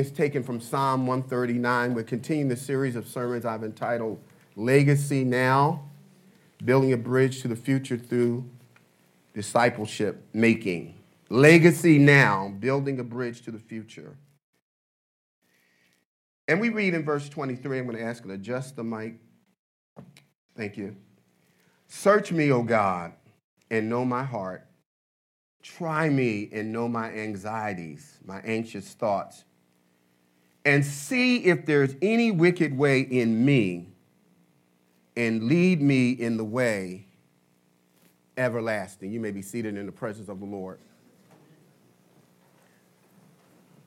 It's taken from Psalm 139. We're continuing the series of sermons I've entitled Legacy Now Building a Bridge to the Future Through Discipleship Making. Legacy Now Building a Bridge to the Future. And we read in verse 23, I'm going to ask you to adjust the mic. Thank you. Search me, O God, and know my heart. Try me and know my anxieties, my anxious thoughts and see if there's any wicked way in me, and lead me in the way everlasting. You may be seated in the presence of the Lord.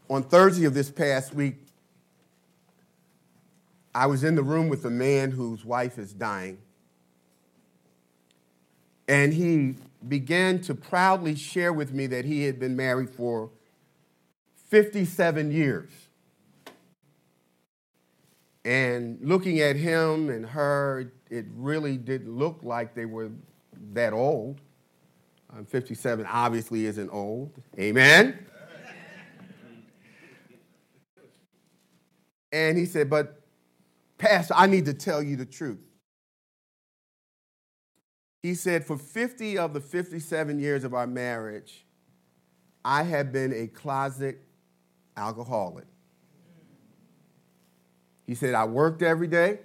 On Thursday of this past week, I was in the room with a man whose wife is dying. And he began to proudly share with me that he had been married for 57 years. And looking at him and her, it really didn't look like they were that old. I'm 57 obviously isn't old. Amen? and he said, But, Pastor, I need to tell you the truth. He said, For 50 of the 57 years of our marriage, I have been a closet alcoholic. He said, I worked every day.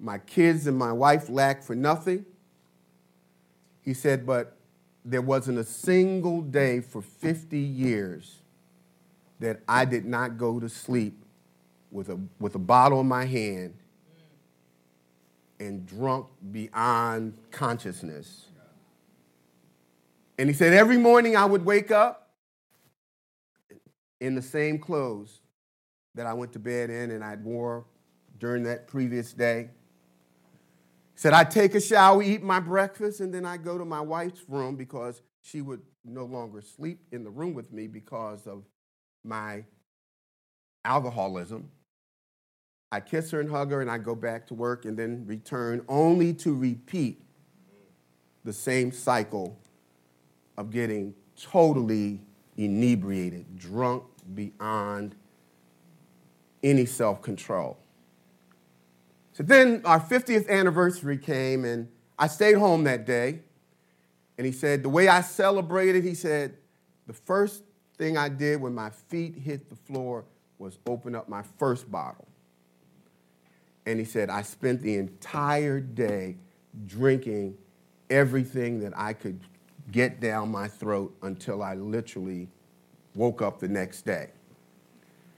My kids and my wife lacked for nothing. He said, but there wasn't a single day for 50 years that I did not go to sleep with a, with a bottle in my hand and drunk beyond consciousness. And he said, every morning I would wake up in the same clothes that I went to bed in and I'd wore during that previous day. Said I'd take a shower, eat my breakfast, and then I'd go to my wife's room because she would no longer sleep in the room with me because of my alcoholism. I kiss her and hug her, and I go back to work and then return only to repeat the same cycle of getting totally inebriated, drunk beyond any self control. So then our 50th anniversary came, and I stayed home that day. And he said, The way I celebrated, he said, the first thing I did when my feet hit the floor was open up my first bottle. And he said, I spent the entire day drinking everything that I could get down my throat until I literally woke up the next day.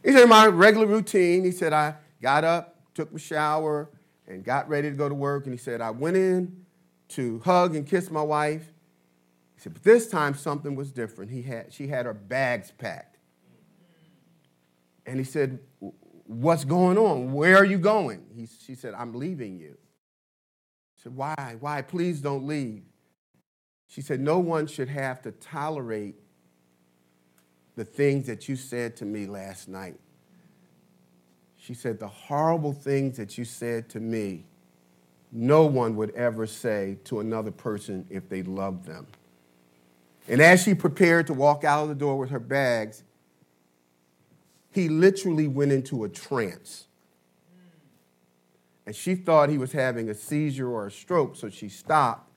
He said, my regular routine, he said, I got up, took a shower, and got ready to go to work. And he said, I went in to hug and kiss my wife. He said, but this time something was different. He had, she had her bags packed. And he said, What's going on? Where are you going? He, she said, I'm leaving you. He said, Why? Why? Please don't leave. She said, No one should have to tolerate the things that you said to me last night. She said, The horrible things that you said to me, no one would ever say to another person if they loved them. And as she prepared to walk out of the door with her bags, he literally went into a trance. And she thought he was having a seizure or a stroke, so she stopped.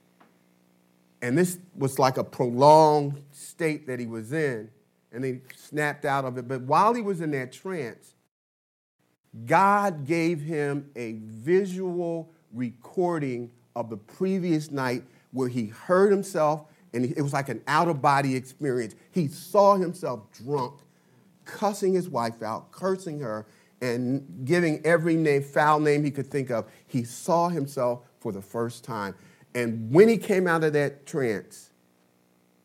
And this was like a prolonged state that he was in and he snapped out of it. But while he was in that trance, God gave him a visual recording of the previous night where he heard himself, and it was like an out of body experience. He saw himself drunk, cussing his wife out, cursing her, and giving every name, foul name he could think of. He saw himself for the first time. And when he came out of that trance,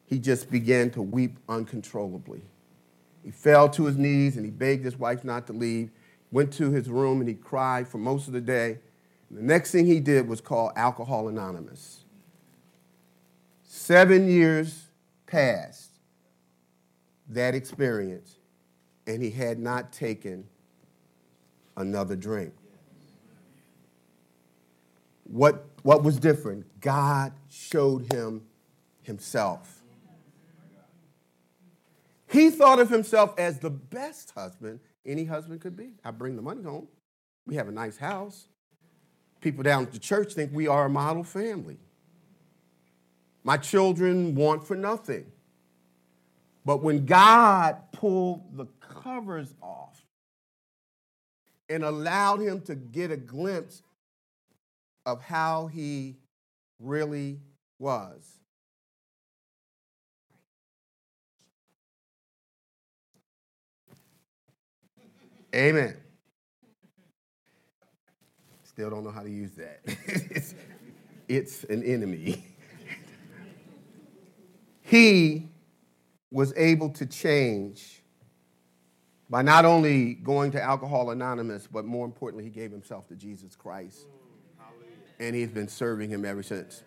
he just began to weep uncontrollably. He fell to his knees and he begged his wife not to leave, went to his room and he cried for most of the day. And the next thing he did was call Alcohol Anonymous. Seven years passed that experience, and he had not taken another drink. What, what was different? God showed him himself. He thought of himself as the best husband any husband could be. I bring the money home. We have a nice house. People down at the church think we are a model family. My children want for nothing. But when God pulled the covers off and allowed him to get a glimpse of how he really was, Amen. Still don't know how to use that. it's, it's an enemy. he was able to change by not only going to Alcohol Anonymous, but more importantly, he gave himself to Jesus Christ. And he's been serving him ever since.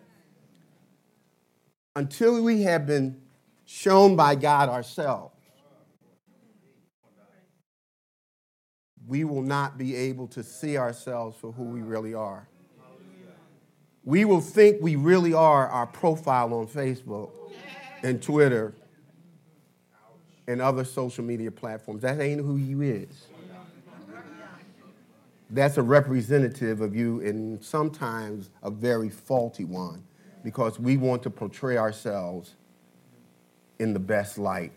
Until we have been shown by God ourselves we will not be able to see ourselves for who we really are. We will think we really are our profile on Facebook and Twitter and other social media platforms. That ain't who you is. That's a representative of you and sometimes a very faulty one because we want to portray ourselves in the best light.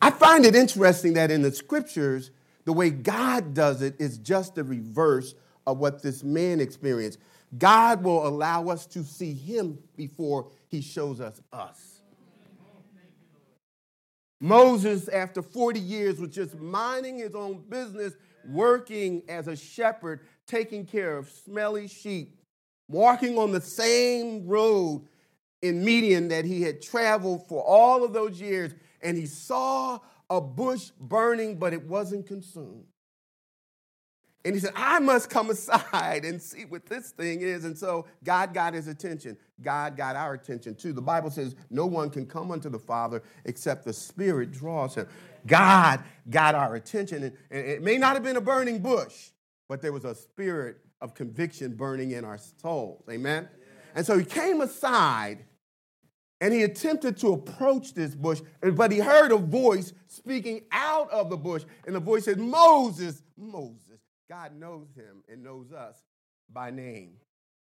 I find it interesting that in the scriptures, the way God does it is just the reverse of what this man experienced. God will allow us to see him before he shows us us. Moses, after 40 years, was just minding his own business, working as a shepherd, taking care of smelly sheep, walking on the same road in Midian that he had traveled for all of those years, and he saw a bush burning, but it wasn't consumed. And he said, I must come aside and see what this thing is. And so God got his attention. God got our attention too. The Bible says no one can come unto the Father except the Spirit draws him. God got our attention. And it may not have been a burning bush, but there was a spirit of conviction burning in our souls. Amen? And so he came aside and he attempted to approach this bush, but he heard a voice speaking out of the bush. And the voice said, Moses, Moses. God knows him and knows us by name.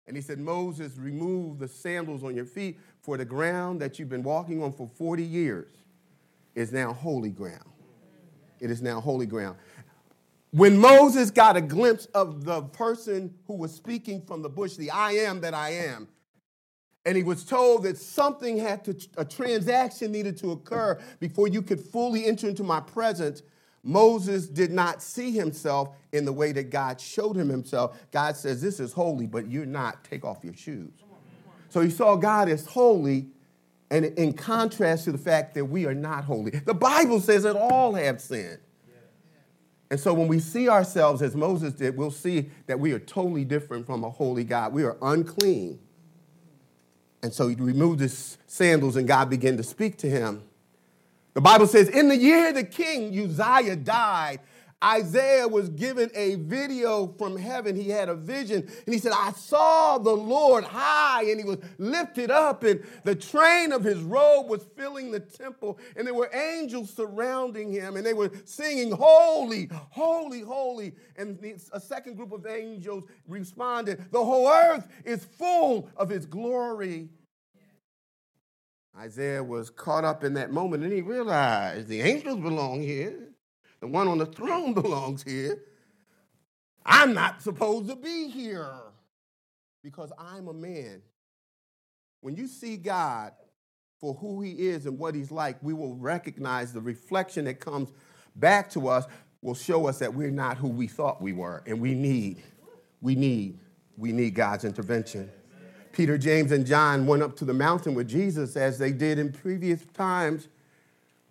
And he said, Moses, remove the sandals on your feet, for the ground that you've been walking on for 40 years is now holy ground. It is now holy ground. When Moses got a glimpse of the person who was speaking from the bush, the I am that I am, and he was told that something had to, a transaction needed to occur before you could fully enter into my presence. Moses did not see himself in the way that God showed him himself. God says, This is holy, but you're not. Take off your shoes. So he saw God as holy, and in contrast to the fact that we are not holy. The Bible says that all have sinned. And so when we see ourselves as Moses did, we'll see that we are totally different from a holy God. We are unclean. And so he removed his sandals and God began to speak to him. The Bible says, in the year the king Uzziah died, Isaiah was given a video from heaven. He had a vision, and he said, I saw the Lord high, and he was lifted up, and the train of his robe was filling the temple, and there were angels surrounding him, and they were singing, Holy, holy, holy. And a second group of angels responded, The whole earth is full of his glory. Isaiah was caught up in that moment, and he realized the angels belong here. The one on the throne belongs here. I'm not supposed to be here because I'm a man. When you see God for who he is and what he's like, we will recognize the reflection that comes back to us will show us that we're not who we thought we were and we need we need we need God's intervention. Peter, James and John went up to the mountain with Jesus as they did in previous times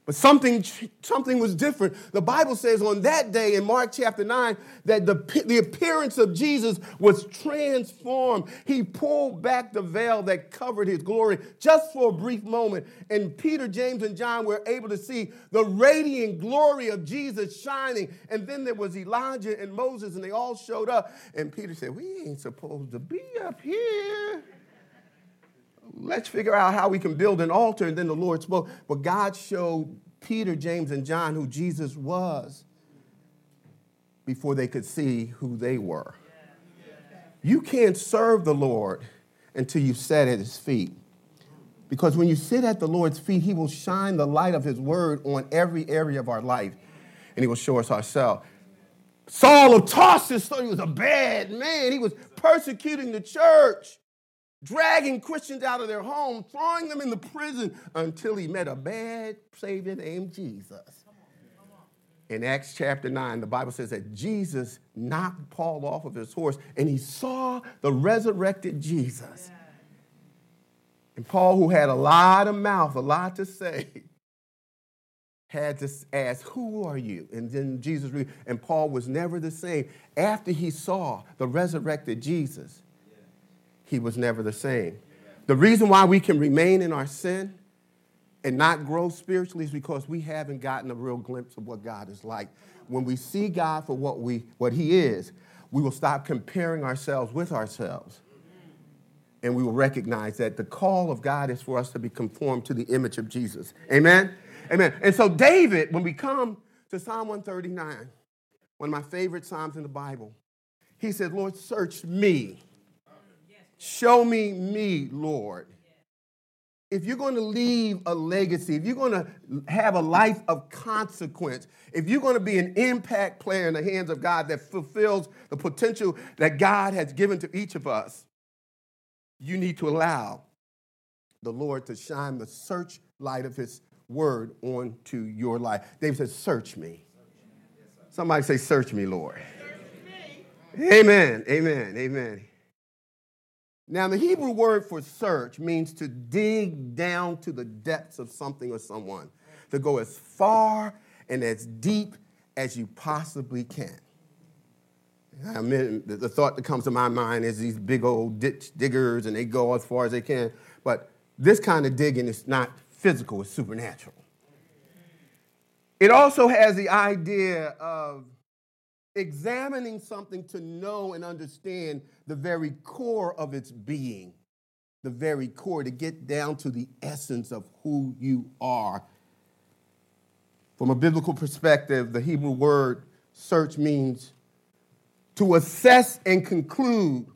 but something, something was different. The Bible says on that day in Mark chapter 9 that the, the appearance of Jesus was transformed. He pulled back the veil that covered his glory just for a brief moment. And Peter, James, and John were able to see the radiant glory of Jesus shining. And then there was Elijah and Moses, and they all showed up. And Peter said, We ain't supposed to be up here let's figure out how we can build an altar. And then the Lord spoke. But God showed Peter, James, and John who Jesus was before they could see who they were. You can't serve the Lord until you sit at his feet. Because when you sit at the Lord's feet, he will shine the light of his word on every area of our life, and he will show us ourselves. Saul of Tarsus thought he was a bad man. He was persecuting the church, dragging Christians out of their home, throwing them in the prison until he met a bad Savior named Jesus. In Acts chapter 9, the Bible says that Jesus knocked Paul off of his horse and he saw the resurrected Jesus. And Paul, who had a lot of mouth, a lot to say, had to ask, Who are you? And then Jesus, and Paul was never the same. After he saw the resurrected Jesus, he was never the same. The reason why we can remain in our sin and not grow spiritually is because we haven't gotten a real glimpse of what God is like. When we see God for what, we, what He is, we will stop comparing ourselves with ourselves. And we will recognize that the call of God is for us to be conformed to the image of Jesus. Amen? Amen. And so, David, when we come to Psalm 139, one of my favorite Psalms in the Bible, he said, Lord, search me. Show me me, Lord. If you're going to leave a legacy, if you're going to have a life of consequence, if you're going to be an impact player in the hands of God that fulfills the potential that God has given to each of us, you need to allow the Lord to shine the search light of his word onto your life. David says, Search me. Somebody say, Search me, Lord. Search me. Amen. Amen. Amen. Now, the Hebrew word for search means to dig down to the depths of something or someone, to go as far and as deep as you possibly can. I mean, the thought that comes to my mind is these big old ditch diggers and they go as far as they can. But this kind of digging is not physical, it's supernatural. It also has the idea of examining something to know and understand the very core of its being, the very core, to get down to the essence of who you are. From a biblical perspective, the Hebrew word search means to assess and conclude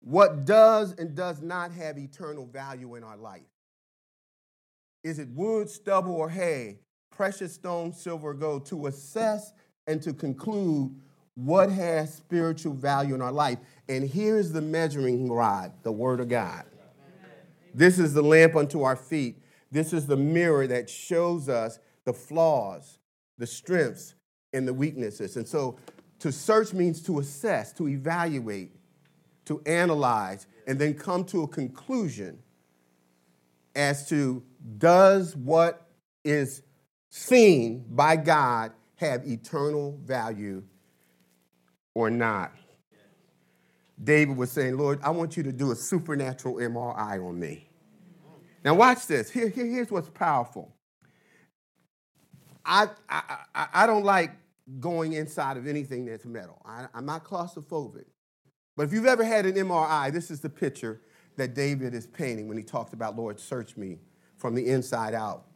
what does and does not have eternal value in our life. Is it wood, stubble, or hay? Precious stone, silver, gold? To assess and to conclude what has spiritual value in our life. And here's the measuring rod, the Word of God. This is the lamp unto our feet. This is the mirror that shows us the flaws, the strengths, and the weaknesses. And so to search means to assess, to evaluate, to analyze, and then come to a conclusion as to does what is seen by God have eternal value or not? David was saying, Lord, I want you to do a supernatural MRI on me. Now, watch this. Here, here here's what's powerful. I, I, I, I don't like going inside of anything that's metal. I, I'm not claustrophobic. But if you've ever had an MRI, this is the picture that David is painting when he talks about, Lord, search me from the inside out.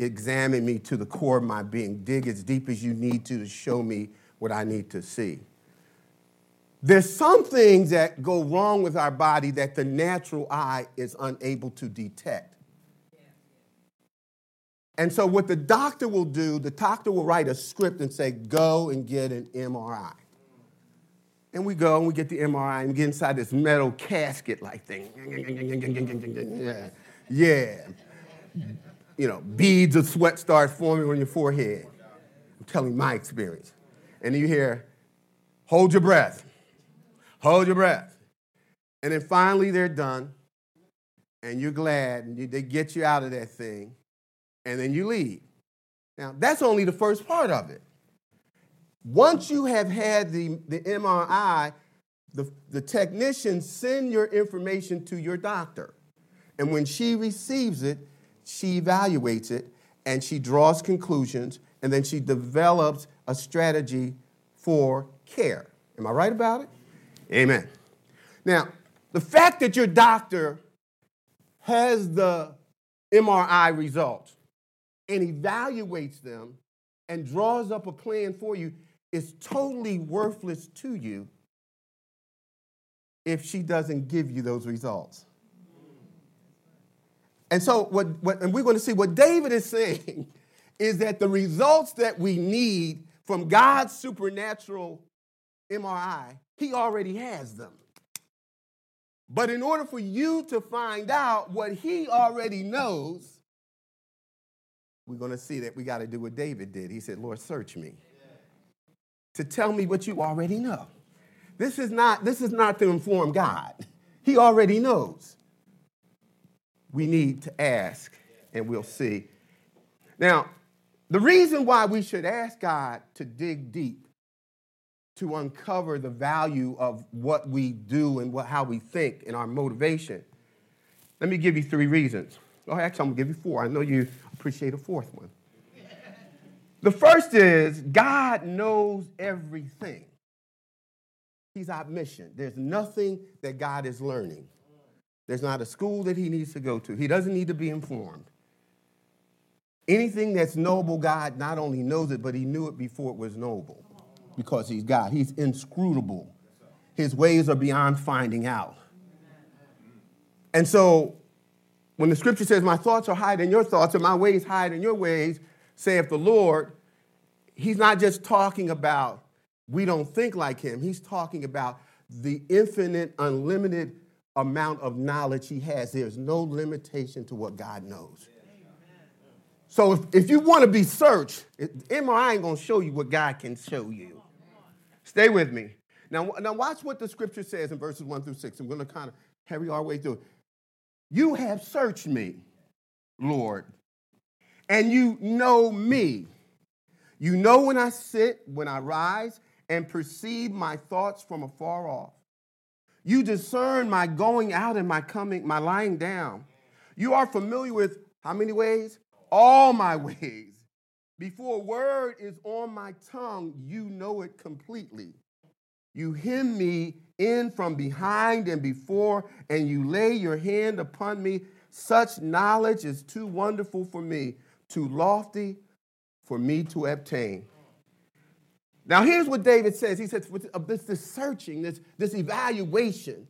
Examine me to the core of my being. Dig as deep as you need to to show me what I need to see. There's some things that go wrong with our body that the natural eye is unable to detect. And so, what the doctor will do, the doctor will write a script and say, Go and get an MRI. And we go and we get the MRI and get inside this metal casket like thing. Yeah. Yeah. You know, beads of sweat start forming on your forehead. I'm telling my experience. And you hear, hold your breath. Hold your breath. And then finally they're done. And you're glad. And they get you out of that thing. And then you leave. Now, that's only the first part of it. Once you have had the, the MRI, the, the technician send your information to your doctor. And when she receives it, she evaluates it and she draws conclusions and then she develops a strategy for care. Am I right about it? Amen. Now, the fact that your doctor has the MRI results and evaluates them and draws up a plan for you is totally worthless to you if she doesn't give you those results. And so, what, what and we're going to see what David is saying is that the results that we need from God's supernatural MRI, he already has them. But in order for you to find out what he already knows, we're going to see that we got to do what David did. He said, Lord, search me to tell me what you already know. This is not, this is not to inform God. He already knows. We need to ask, and we'll see. Now, the reason why we should ask God to dig deep, to uncover the value of what we do and what, how we think and our motivation, let me give you three reasons. Oh, actually, I'm to give you four. I know you appreciate a fourth one. The first is God knows everything. He's omniscient. There's nothing that God is learning. There's not a school that he needs to go to. He doesn't need to be informed. Anything that's noble, God not only knows it, but he knew it before it was noble because he's God. He's inscrutable. His ways are beyond finding out. And so when the scripture says, My thoughts are higher than your thoughts, and my ways higher than your ways, saith the Lord, he's not just talking about we don't think like him. He's talking about the infinite, unlimited amount of knowledge he has. There's no limitation to what God knows. So if, if you want to be searched, MRI ain't going to show you what God can show you. Stay with me. Now, now watch what the scripture says in verses 1 through 6. I'm going to kind of hurry our way through it. You have searched me, Lord, and you know me. You know when I sit, when I rise, and perceive my thoughts from afar off. You discern my going out and my coming, my lying down. You are familiar with how many ways? All my ways. Before a word is on my tongue, you know it completely. You hem me in from behind and before, and you lay your hand upon me. Such knowledge is too wonderful for me, too lofty for me to obtain. Now, here's what David says. He says, this, this searching, this, this evaluation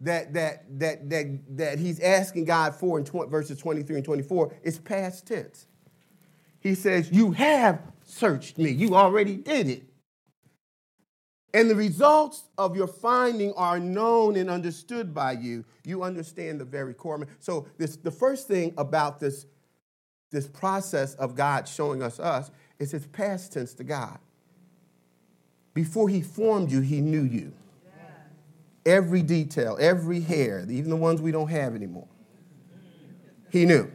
that, that, that, that, that he's asking God for in verses 23 and 24 is past tense. He says, You have searched me. You already did it. And the results of your finding are known and understood by you. You understand the very core. So, this, the first thing about this, this process of God showing us us is his past tense to God. Before he formed you, he knew you. Every detail, every hair, even the ones we don't have anymore. He knew.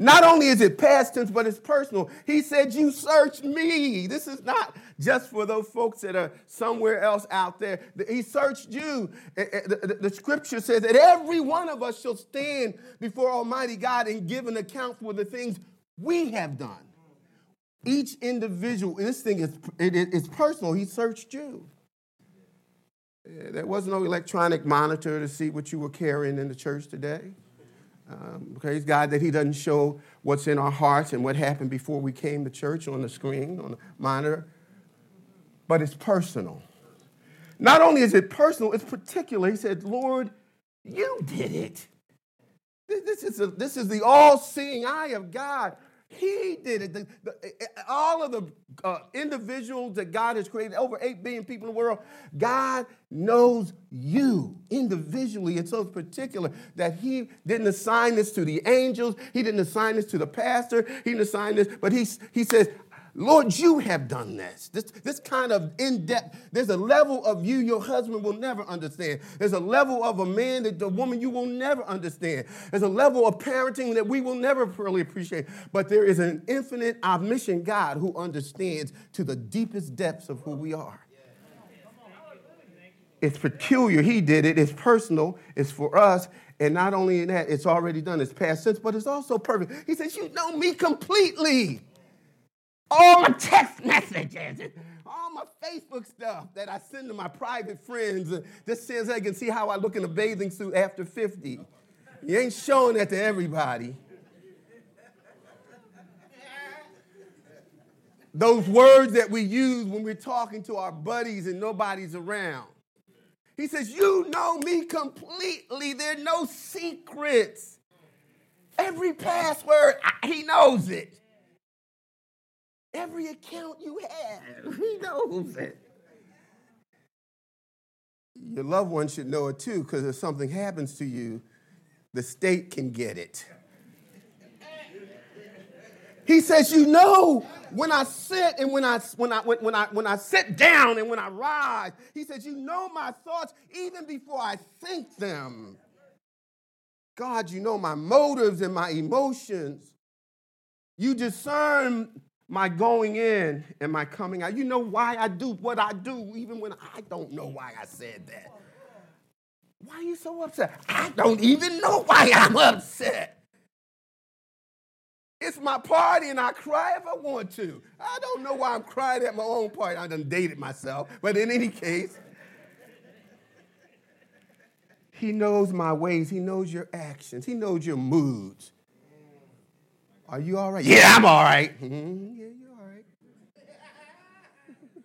Not only is it past tense, but it's personal. He said, You searched me. This is not just for those folks that are somewhere else out there. He searched you. Eh, eh, the scripture says that every one of us shall stand before Almighty God and give an account for the things we have done. Each individual, this thing is it, it's personal. He searched you. There was no electronic monitor to see what you were carrying in the church today. Um, praise God that He doesn't show what's in our hearts and what happened before we came to church on the screen, on the monitor. But it's personal. Not only is it personal, it's particular. He said, Lord, you did it. This is, a, this is the all seeing eye of God he did it. The, the, eh, eh, all of the uh, individuals that God has created, over 8 billion people in the world, God knows you individually. And so it's particular that He didn't assign this to the angels, He didn't assign this to the pastor, He didn't assign this, but He, he says, Lord, you have done this. This, this kind of in depth, there's a level of you your husband will never understand. There's a level of a man that the woman you will never understand. There's a level of parenting that we will never really appreciate. But there is an infinite, omniscient God who understands to the deepest depths of who we are. It's peculiar. He did it. It's personal. It's for us. And not only in that, it's already done. It's past tense, but it's also perfect. He says, You know me completely all my text messages, all my Facebook stuff that I send to my private friends. This says they can see how I look in a bathing suit after 50. You ain't showing that to everybody. Those words that we use when we're talking to our buddies and nobody's around. He says, You know me completely. There are no secrets. Every password, he knows it. Every account you have, he knows it. Your loved one should know it too, because if something happens to you, the state can get it. He says, You know, when I sit and when I, when, I, when, I, when I sit down and when I rise, he says, You know my thoughts even before I think them. God, you know my motives and my emotions. You discern my going in and my coming out. You know why I do what I do, even when I don't know why I said that. Why are you so upset? I don't even know why I'm upset. It's my party and I cry if I want to. I don't know why I'm crying at my own party. I done dated myself. But in any case, he knows my ways. He knows your actions. He knows your moods. Are you all right? Yeah, I'm all right. Yeah, you're all right.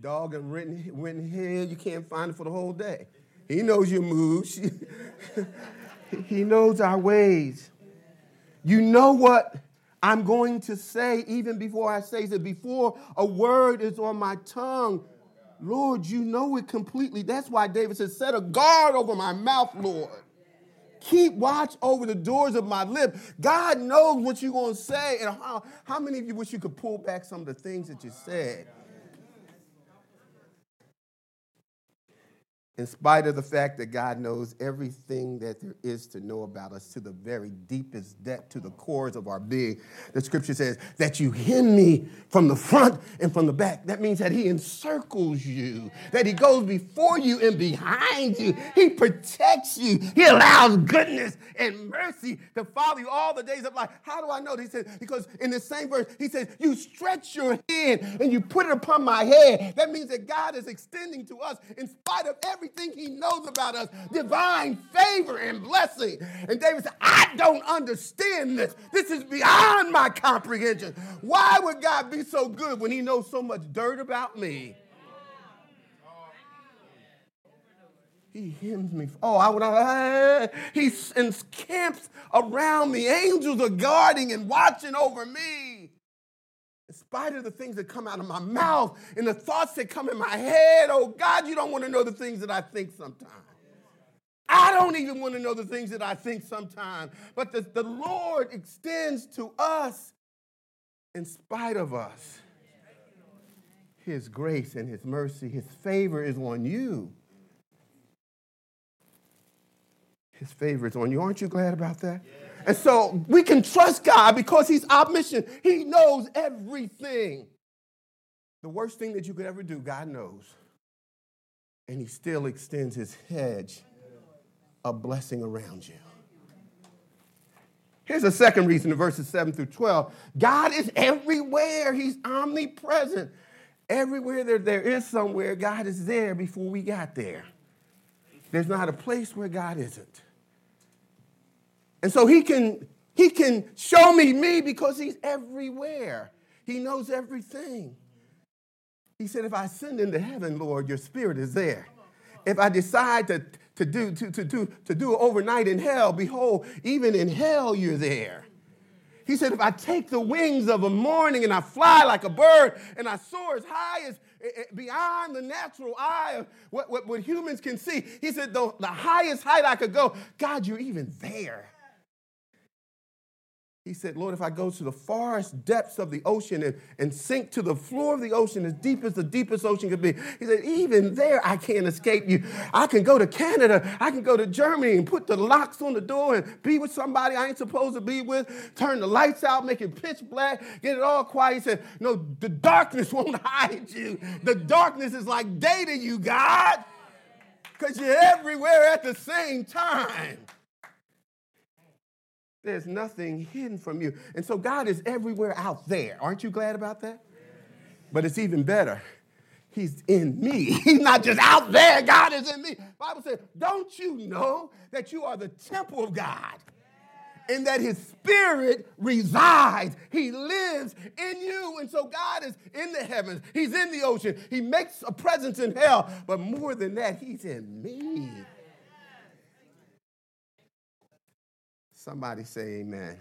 Dog and written, written head, you can't find it for the whole day. He knows your moods. he knows our ways. You know what I'm going to say even before I say it. Before a word is on my tongue, Lord, you know it completely. That's why David said, Set a guard over my mouth, Lord. Keep watch over the doors of my lip. God knows what you're going to say. And how, how many of you wish you could pull back some of the things that you said? In spite of the fact that God knows everything that there is to know about us to the very deepest depth, to the cores of our being. The scripture says that you hem me from the front and from the back. That means that He encircles you, that He goes before you and behind you. He protects you. He allows goodness and mercy to follow you all the days of life. How do I know? He says, because in the same verse, He says, You stretch your hand and you put it upon my head. That means that God is extending to us in spite of everything everything he knows about us divine favor and blessing. And David said, I don't understand this. This is beyond my comprehension. Why would God be so good when he knows so much dirt about me? He hems me. Oh, I would. Uh, he encamps around me. Angels are guarding and watching over me spite of the things that come out of my mouth and the thoughts that come in my head, oh God, you don't want to know the things that I think sometimes. I don't even want to know the things that I think sometimes. But the, the Lord extends to us in spite of us. His grace and His mercy, His favor is on you. His favor is on you. Aren't you glad about that? Yeah. And so we can trust God because He's omniscient. He knows everything. The worst thing that you could ever do, God knows. And He still extends His hedge of blessing around you. Here's a second reason in verses 7 through 12 God is everywhere, He's omnipresent. Everywhere there, there is somewhere, God is there before we got there. There's not a place where God isn't. And so he can, he can show me me because he's everywhere. He knows everything. He said, if I ascend into heaven, Lord, your spirit is there. If I decide to, to, do, to, to, do, to do overnight in hell, behold, even in hell you're there. He said, if I take the wings of a morning and I fly like a bird and I soar as high as eh, eh, beyond the natural eye of what, what, what humans can see, he said, the, the highest height I could go, God, you're even there. He said, Lord, if I go to the farthest depths of the ocean and, and sink to the floor of the ocean as deep as the deepest ocean could be, he said, even there I can't escape you. I can go to Canada, I can go to Germany and put the locks on the door and be with somebody I ain't supposed to be with, turn the lights out, make it pitch black, get it all quiet. He said, No, the darkness won't hide you. The darkness is like day to you, God, because you're everywhere at the same time. There's nothing hidden from you. And so God is everywhere out there. Aren't you glad about that? But it's even better. He's in me. He's not just out there. God is in me. Bible says, don't you know that you are the temple of God? and that his spirit resides. He lives in you. And so God is in the heavens, he's in the ocean, he makes a presence in hell, but more than that, he's in me. Somebody say amen.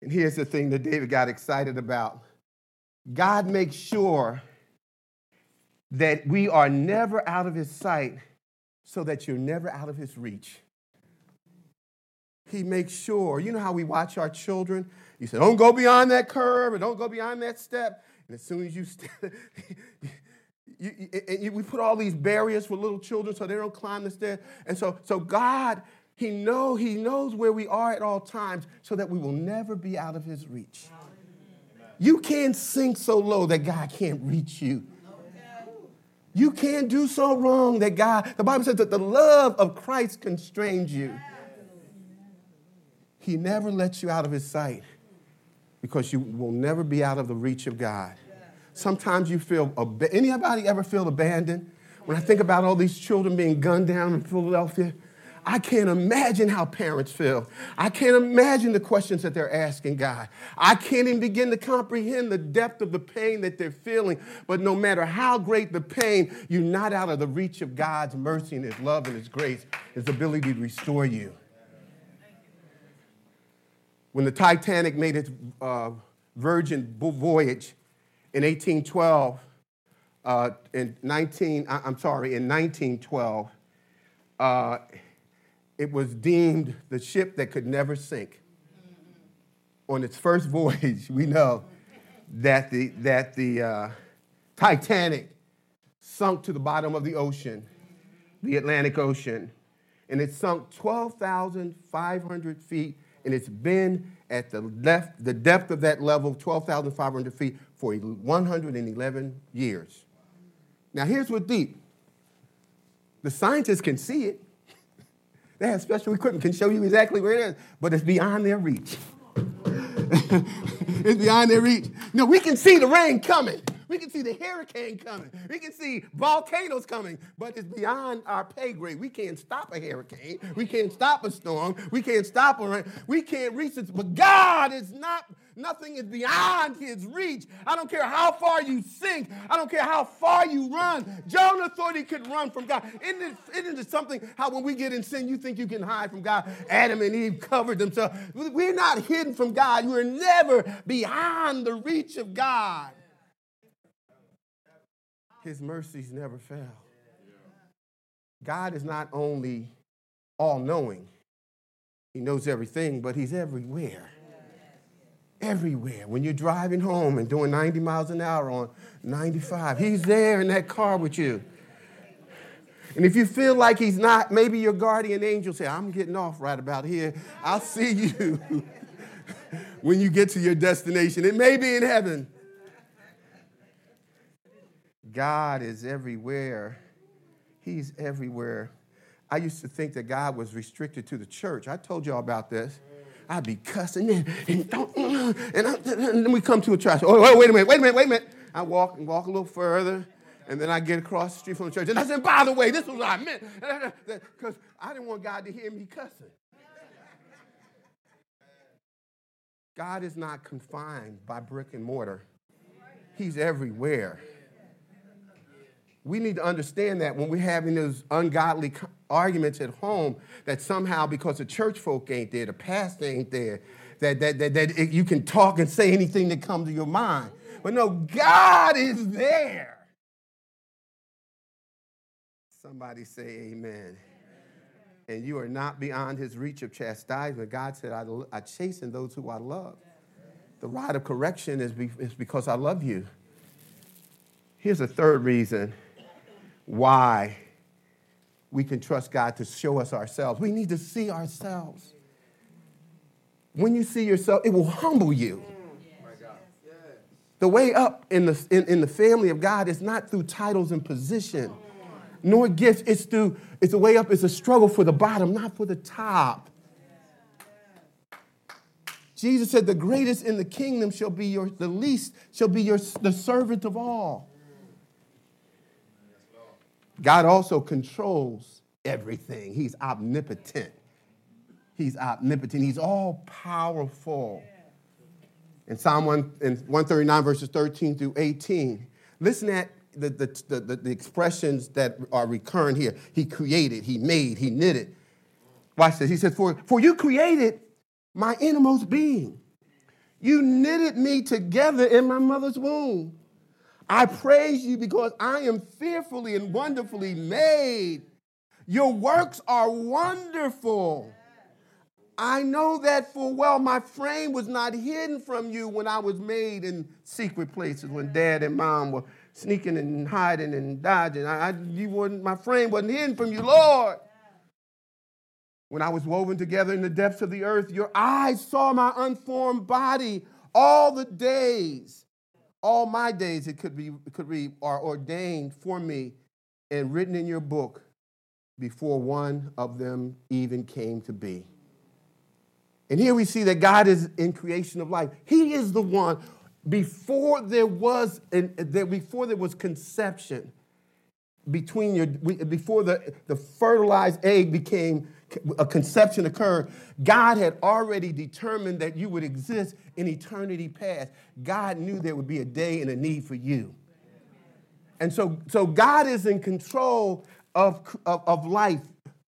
And here's the thing that David got excited about God makes sure that we are never out of his sight so that you're never out of his reach. He makes sure, you know how we watch our children? You say, don't go beyond that curve or don't go beyond that step. And as soon as you step, you, you, we put all these barriers for little children so they don't climb the stairs. And so, so God he, know, he knows where we are at all times so that we will never be out of his reach. You can't sink so low that God can't reach you. You can't do so wrong that God, the Bible says that the love of Christ constrains you. He never lets you out of his sight because you will never be out of the reach of God. Sometimes you feel, anybody ever feel abandoned? When I think about all these children being gunned down in Philadelphia, I can't imagine how parents feel. I can't imagine the questions that they're asking God. I can't even begin to comprehend the depth of the pain that they're feeling. But no matter how great the pain, you're not out of the reach of God's mercy and His love and His grace, His ability to restore you. When the Titanic made its uh, virgin voyage in 1812, uh, in 19, I'm sorry, in 1912, uh, it was deemed the ship that could never sink. On its first voyage, we know that the, that the uh, Titanic sunk to the bottom of the ocean, the Atlantic Ocean, and it sunk 12,500 feet, and it's been at the, left, the depth of that level, 12,500 feet, for 111 years. Now, here's what's deep the scientists can see it. They have special equipment, can show you exactly where it is, but it's beyond their reach. it's beyond their reach. No, we can see the rain coming. We can see the hurricane coming. We can see volcanoes coming, but it's beyond our pay grade. We can't stop a hurricane. We can't stop a storm. We can't stop a rain. We can't reach it. But God is not, nothing is beyond his reach. I don't care how far you sink. I don't care how far you run. Jonah thought he could run from God. Isn't it, isn't it something how when we get in sin, you think you can hide from God? Adam and Eve covered themselves. We're not hidden from God. We're never beyond the reach of God. His mercies never fail. God is not only all knowing, He knows everything, but He's everywhere. Everywhere. When you're driving home and doing 90 miles an hour on 95, He's there in that car with you. And if you feel like He's not, maybe your guardian angel say, I'm getting off right about here. I'll see you when you get to your destination. It may be in heaven. God is everywhere. He's everywhere. I used to think that God was restricted to the church. I told y'all about this. I'd be cussing and, and, mm, mm, and, and then we come to a church. Oh, wait a minute, wait a minute, wait a minute. I walk and walk a little further, and then I get across the street from the church. And I said, by the way, this was what I meant. Because I didn't want God to hear me cussing. God is not confined by brick and mortar, He's everywhere we need to understand that when we're having those ungodly arguments at home, that somehow because the church folk ain't there, the pastor ain't there, that, that, that, that you can talk and say anything that comes to your mind. But no, God is there. Somebody say amen. And you are not beyond his reach of chastisement. God said, I, I chasten those who I love. The rod of correction is, be, is because I love you. Here's a third reason why we can trust God to show us ourselves. We need to see ourselves. When you see yourself, it will humble you. The way up in the, in, in the family of God is not through titles and position, nor gifts. It's through, it's the way up, it's a struggle for the bottom, not for the top. Jesus said, The greatest in the kingdom shall be your, the least shall be your, the servant of all. God also controls everything, He's omnipotent. He's omnipotent. He's all powerful. In Psalm 1, in 139, verses 13 through 18, listen at the, the, the, the, expressions that are recurrent here. He created, he made, he knitted. Watch this. He says, For, for you created my innermost being. You knitted me together in my mother's womb. I praise you because I am fearfully and wonderfully made. Your works are wonderful. I know that for well. My frame was not hidden from you when I was made in secret places, when dad and mom were sneaking and hiding and dodging. I, I, you weren't, my frame wasn't hidden from you, Lord. When I was woven together in the depths of the earth, your eyes saw my unformed body all the days. All my days, it could be, could be, are ordained for me and written in your book before one of them even came to be. And here we see that God is in creation of life. He is the one before there was before there was conception between your before the, the fertilized egg became a conception occurred, God had already determined that you would exist in eternity past. God knew there would be a day and a need for you. And so, so God is in control of, of, of life.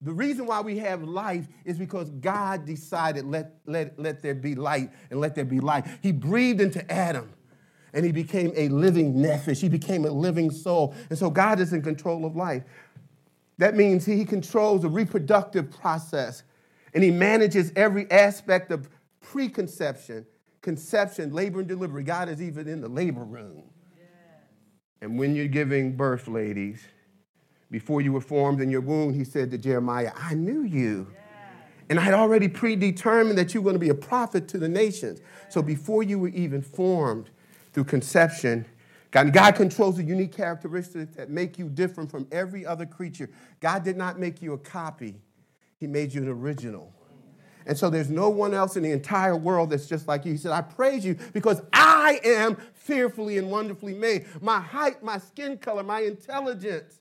The reason why we have life is because God decided, let, let, let there be light and let there be light. He breathed into Adam and he became a living nephesh. He became a living soul. And so God is in control of life. That means he controls the reproductive process and he manages every aspect of preconception, conception, labor, and delivery. God is even in the labor room. And when you're giving birth, ladies, before you were formed in your womb, he said to Jeremiah, I knew you. And I had already predetermined that you were going to be a prophet to the nations. So before you were even formed through conception, God, God controls the unique characteristics that make you different from every other creature. God did not make you a copy, He made you an original. And so there's no one else in the entire world that's just like you. He said, I praise you because I am fearfully and wonderfully made. My height, my skin color, my intelligence,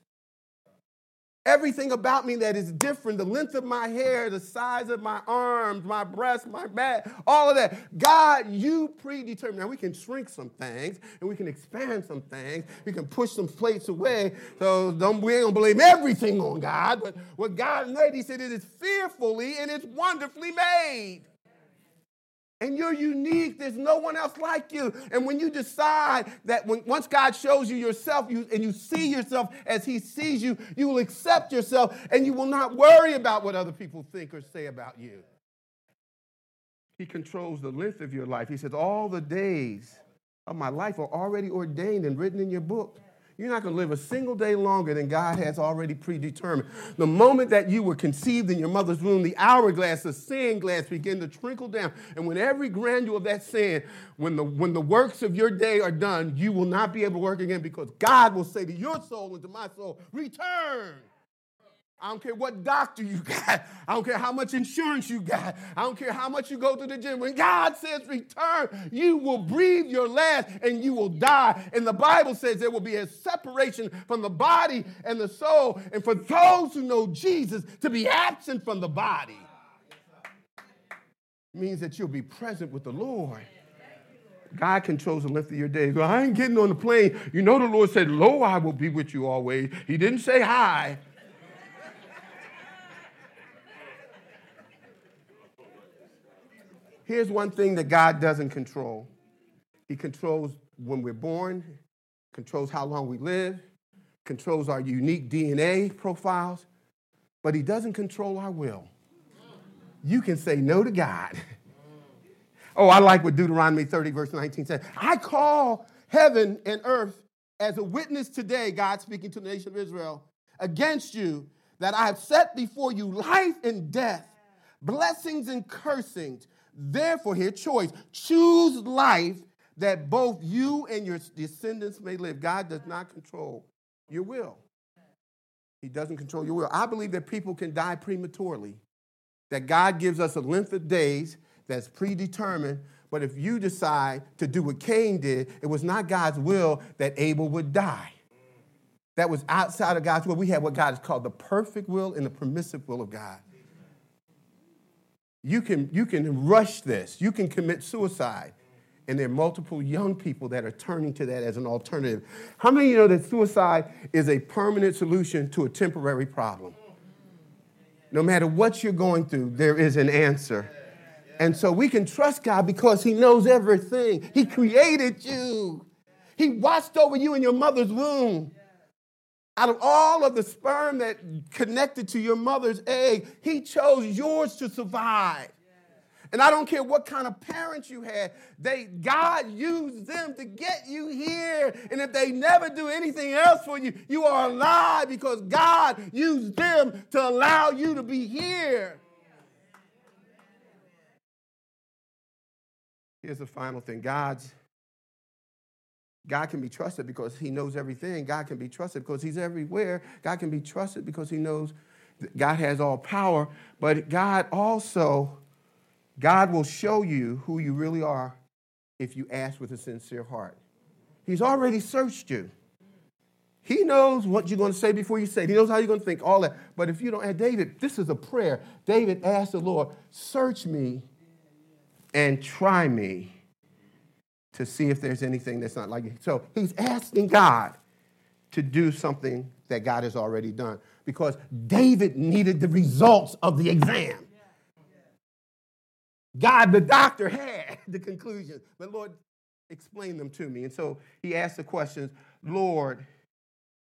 Everything about me that is different, the length of my hair, the size of my arms, my breasts, my back, all of that. God, you predetermined. Now we can shrink some things and we can expand some things. We can push some plates away. So don't, we ain't gonna blame everything on God. But what God made, He said it is fearfully and it's wonderfully made. And you're unique. There's no one else like you. And when you decide that when, once God shows you yourself you, and you see yourself as He sees you, you will accept yourself and you will not worry about what other people think or say about you. He controls the length of your life. He says, All the days of my life are already ordained and written in your book. You're not going to live a single day longer than God has already predetermined. The moment that you were conceived in your mother's womb, the hourglass, the sand glass began to trickle down. And when every granule of that sand, when the, when the works of your day are done, you will not be able to work again because God will say to your soul and to my soul, Return. I don't care what doctor you got. I don't care how much insurance you got. I don't care how much you go to the gym. When God says return, you will breathe your last and you will die. And the Bible says there will be a separation from the body and the soul. And for those who know Jesus, to be absent from the body means that you'll be present with the Lord. God controls the length of your days. Well, I ain't getting on the plane. You know, the Lord said, Lo, I will be with you always. He didn't say hi. Here's one thing that God doesn't control He controls when we're born, controls how long we live, controls our unique DNA profiles, but He doesn't control our will. You can say no to God. Oh, I like what Deuteronomy 30, verse 19 says. I call heaven and earth as a witness today, God speaking to the nation of Israel, against you, that I have set before you life and death, blessings and cursings. Therefore, here, choice. Choose life that both you and your descendants may live. God does not control your will. He doesn't control your will. I believe that people can die prematurely, that God gives us a length of days that's predetermined. But if you decide to do what Cain did, it was not God's will that Abel would die. That was outside of God's will. We have what God has called the perfect will and the permissive will of God. You can, you can rush this, you can commit suicide. And there are multiple young people that are turning to that as an alternative. How many of you know that suicide is a permanent solution to a temporary problem? No matter what you're going through, there is an answer. And so we can trust God because He knows everything. He created you, He watched over you in your mother's womb. Out of all of the sperm that connected to your mother's egg, He chose yours to survive. And I don't care what kind of parents you had, they God used them to get you here. And if they never do anything else for you, you are alive because God used them to allow you to be here. Here's the final thing. God's God can be trusted because he knows everything. God can be trusted because he's everywhere. God can be trusted because he knows God has all power, but God also God will show you who you really are if you ask with a sincere heart. He's already searched you. He knows what you're going to say before you say it. He knows how you're going to think, all that. But if you don't, David, this is a prayer. David asked the Lord, search me and try me to see if there's anything that's not like you. So he's asking God to do something that God has already done because David needed the results of the exam. God, the doctor, had the conclusions, but Lord, explain them to me. And so he asked the questions, Lord,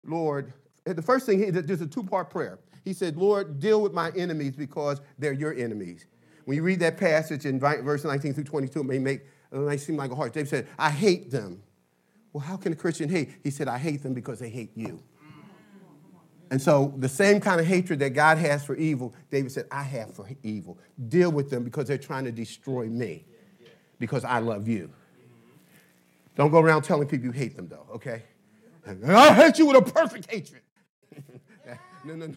Lord, the first thing, he, there's a two part prayer. He said, Lord, deal with my enemies because they're your enemies. When you read that passage in verse 19 through 22, it may make it may seem like a hard. David said, I hate them. Well, how can a Christian hate? He said, I hate them because they hate you. And so, the same kind of hatred that God has for evil, David said, I have for evil. Deal with them because they're trying to destroy me because I love you. Don't go around telling people you hate them, though, okay? I hate you with a perfect hatred. no, no, no.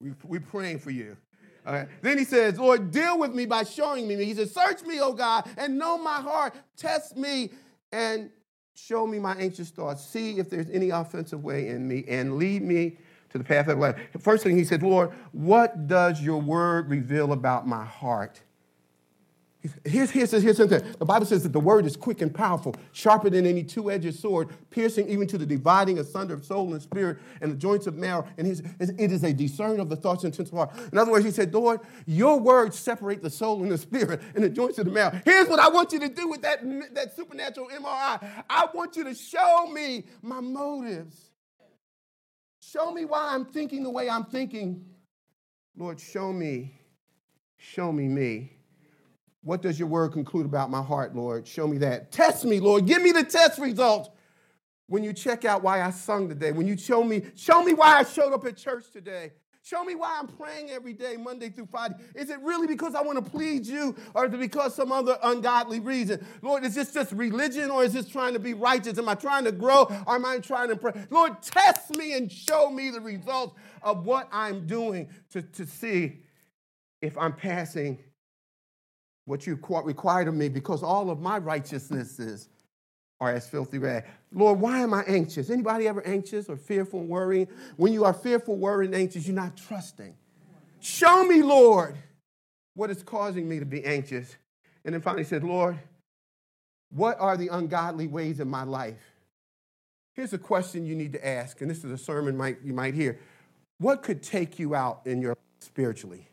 We, we're praying for you. Then he says, Lord, deal with me by showing me. He says, Search me, O God, and know my heart. Test me and Show me my anxious thoughts. See if there's any offensive way in me and lead me to the path of life. First thing he said, Lord, what does your word reveal about my heart? Here's, here's, here's something. The Bible says that the word is quick and powerful, sharper than any two edged sword, piercing even to the dividing asunder of soul and spirit and the joints of marrow. And his, it is a discern of the thoughts and intents of heart. In other words, he said, Lord, your words separate the soul and the spirit and the joints of the marrow. Here's what I want you to do with that, that supernatural MRI I want you to show me my motives. Show me why I'm thinking the way I'm thinking. Lord, show me, show me me. What does your word conclude about my heart, Lord? Show me that. Test me, Lord. Give me the test results. When you check out why I sung today, when you show me, show me why I showed up at church today. Show me why I'm praying every day, Monday through Friday. Is it really because I want to please you, or is it because some other ungodly reason? Lord, is this just religion, or is this trying to be righteous? Am I trying to grow, or am I trying to pray? Lord, test me and show me the results of what I'm doing to, to see if I'm passing what you required of me because all of my righteousnesses are as filthy rags. Lord, why am I anxious? Anybody ever anxious or fearful and worrying? When you are fearful, worried, and anxious, you're not trusting. Show me, Lord, what is causing me to be anxious. And then finally said, Lord, what are the ungodly ways in my life? Here's a question you need to ask, and this is a sermon might, you might hear. What could take you out in your spiritually?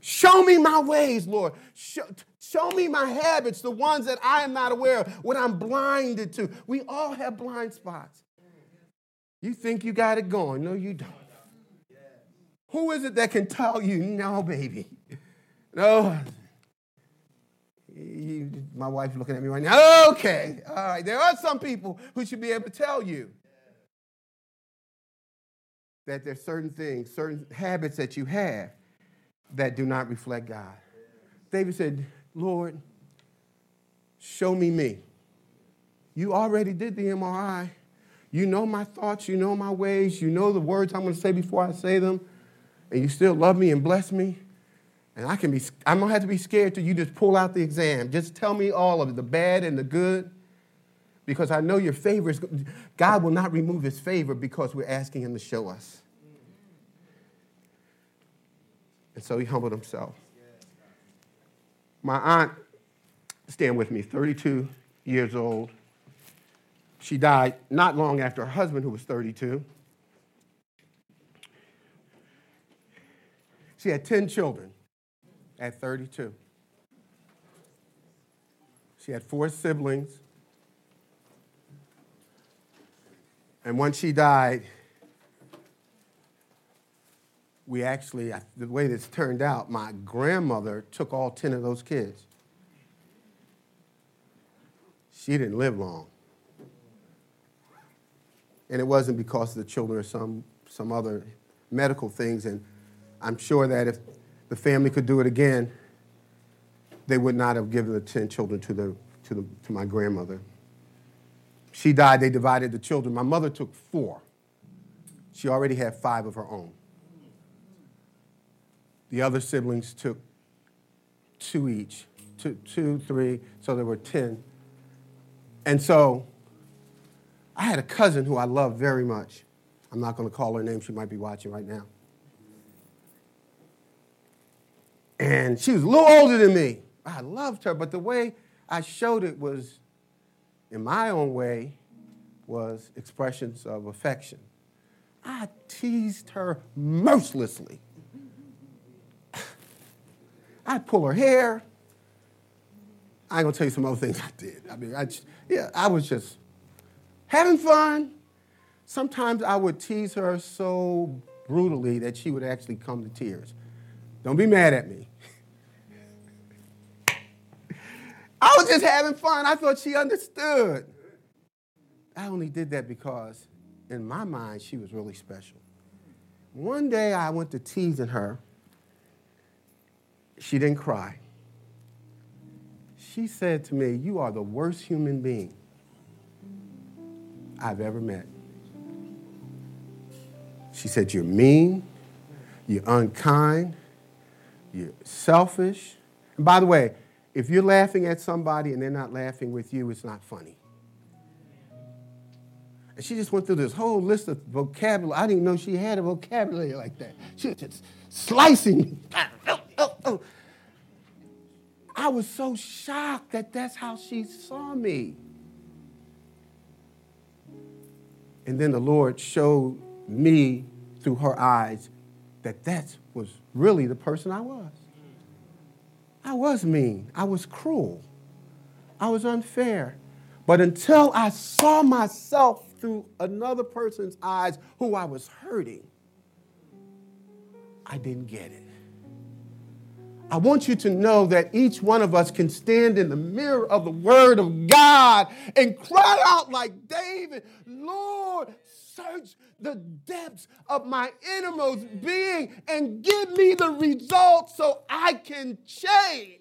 Show me my ways, Lord. Show, show, me my habits, the ones that I am not aware of, what I'm blinded to. We all have blind spots. You think you got it going. No, you don't. Who is it that can tell you, no, baby? No. You, my wife's looking at me right now. Okay, all right. There are some people who should be able to tell you that there's certain things, certain habits that you have that do not reflect God. David said, Lord, show me me. You already did the MRI. You know my thoughts, you know my ways, you know the words I'm going to say before I say them, and you still love me and bless me. And I can be, I don't have to be scared till you just pull out the exam. Just tell me all of it, the bad and the good, because I know your favor is, God will not remove his favor because we're asking him to show us. And so he humbled himself. My aunt, stand with me, 32 years old. She died not long after her husband, who was 32. She had 10 children at 32. She had four siblings. And once she died, we actually, the way this turned out, my grandmother took all 10 of those kids. She didn't live long. And it wasn't because of the children or some, some other medical things. And I'm sure that if the family could do it again, they would not have given the 10 children to, the, to, the, to my grandmother. She died, they divided the children. My mother took four. She already had five of her own. The other siblings took two each, two, two, three, so there were 10. And so I had a cousin who I loved very much. I'm not going to call her name, she might be watching right now. And she was a little older than me. I loved her, but the way I showed it was, in my own way, was expressions of affection. I teased her mercilessly. I'd pull her hair. I ain't gonna tell you some other things I did. I mean, I just, yeah, I was just having fun. Sometimes I would tease her so brutally that she would actually come to tears. Don't be mad at me. I was just having fun. I thought she understood. I only did that because, in my mind, she was really special. One day I went to teasing her, she didn't cry. She said to me, You are the worst human being I've ever met. She said, You're mean, you're unkind, you're selfish. And by the way, if you're laughing at somebody and they're not laughing with you, it's not funny. And she just went through this whole list of vocabulary. I didn't know she had a vocabulary like that. She was just slicing me. Oh. I was so shocked that that's how she saw me. And then the Lord showed me through her eyes that that was really the person I was. I was mean. I was cruel. I was unfair. But until I saw myself through another person's eyes who I was hurting, I didn't get it. I want you to know that each one of us can stand in the mirror of the Word of God and cry out like David, Lord, search the depths of my innermost being and give me the results so I can change.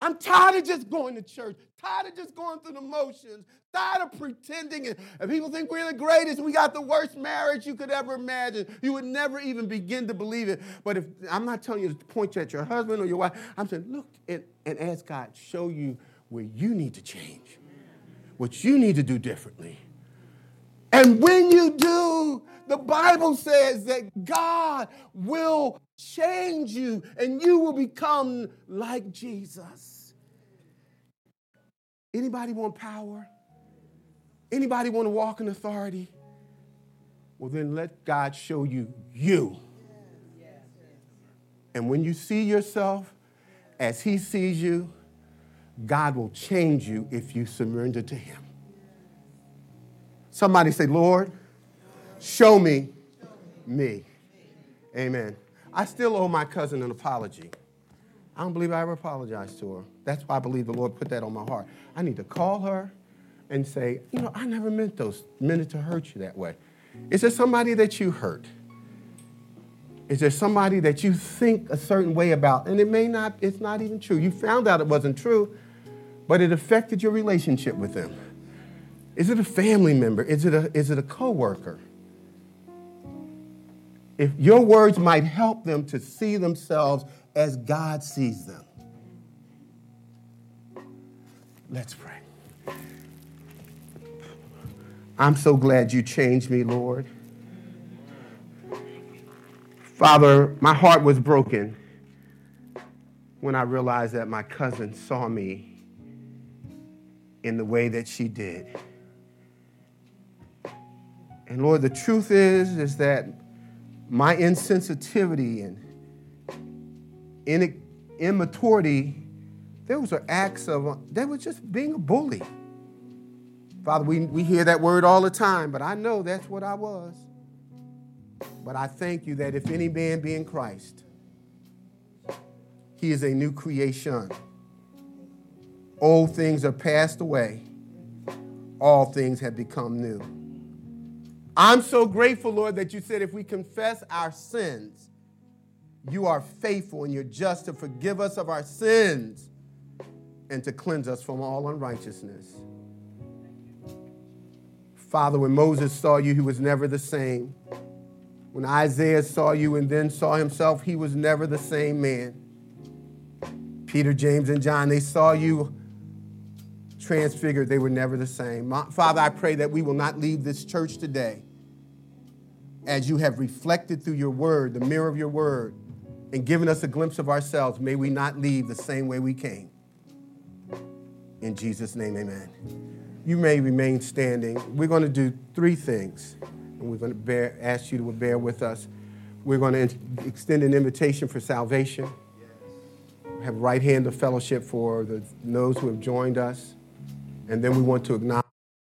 I'm tired of just going to church, tired of just going through the motions, tired of pretending. And, people think we're the greatest. We got the worst marriage you could ever imagine. You would never even begin to believe it. But if I'm not telling you to point at your husband or your wife, I'm saying, look and, and ask God, show you where you need to change, what you need to do differently. And when you do, the Bible says that God will change you and you will become like Jesus. Anybody want power? Anybody want to walk in authority? Well, then let God show you you. And when you see yourself as He sees you, God will change you if you surrender to Him. Somebody say, Lord, show me me. Amen. I still owe my cousin an apology. I don't believe I ever apologized to her. That's why I believe the Lord put that on my heart. I need to call her and say, you know, I never meant those meant it to hurt you that way. Is there somebody that you hurt? Is there somebody that you think a certain way about? And it may not, it's not even true. You found out it wasn't true, but it affected your relationship with them. Is it a family member? Is it a, is it a coworker? if your words might help them to see themselves as God sees them. Let's pray. I'm so glad you changed me, Lord. Father, my heart was broken when I realized that my cousin saw me in the way that she did. And Lord, the truth is, is that my insensitivity and immaturity, those are acts of, they were just being a bully. Father, we, we hear that word all the time, but I know that's what I was. But I thank you that if any man be in Christ, he is a new creation. Old things are passed away, all things have become new. I'm so grateful, Lord, that you said if we confess our sins, you are faithful and you're just to forgive us of our sins and to cleanse us from all unrighteousness. Father, when Moses saw you, he was never the same. When Isaiah saw you and then saw himself, he was never the same man. Peter, James, and John, they saw you transfigured. They were never the same. Father, I pray that we will not leave this church today as you have reflected through your word, the mirror of your word, and given us a glimpse of ourselves. May we not leave the same way we came. In Jesus' name, amen. You may remain standing. We're going to do three things and we're going to bear, ask you to bear with us. We're going to extend an invitation for salvation. Have right hand of fellowship for the, those who have joined us. And then we want to acknowledge.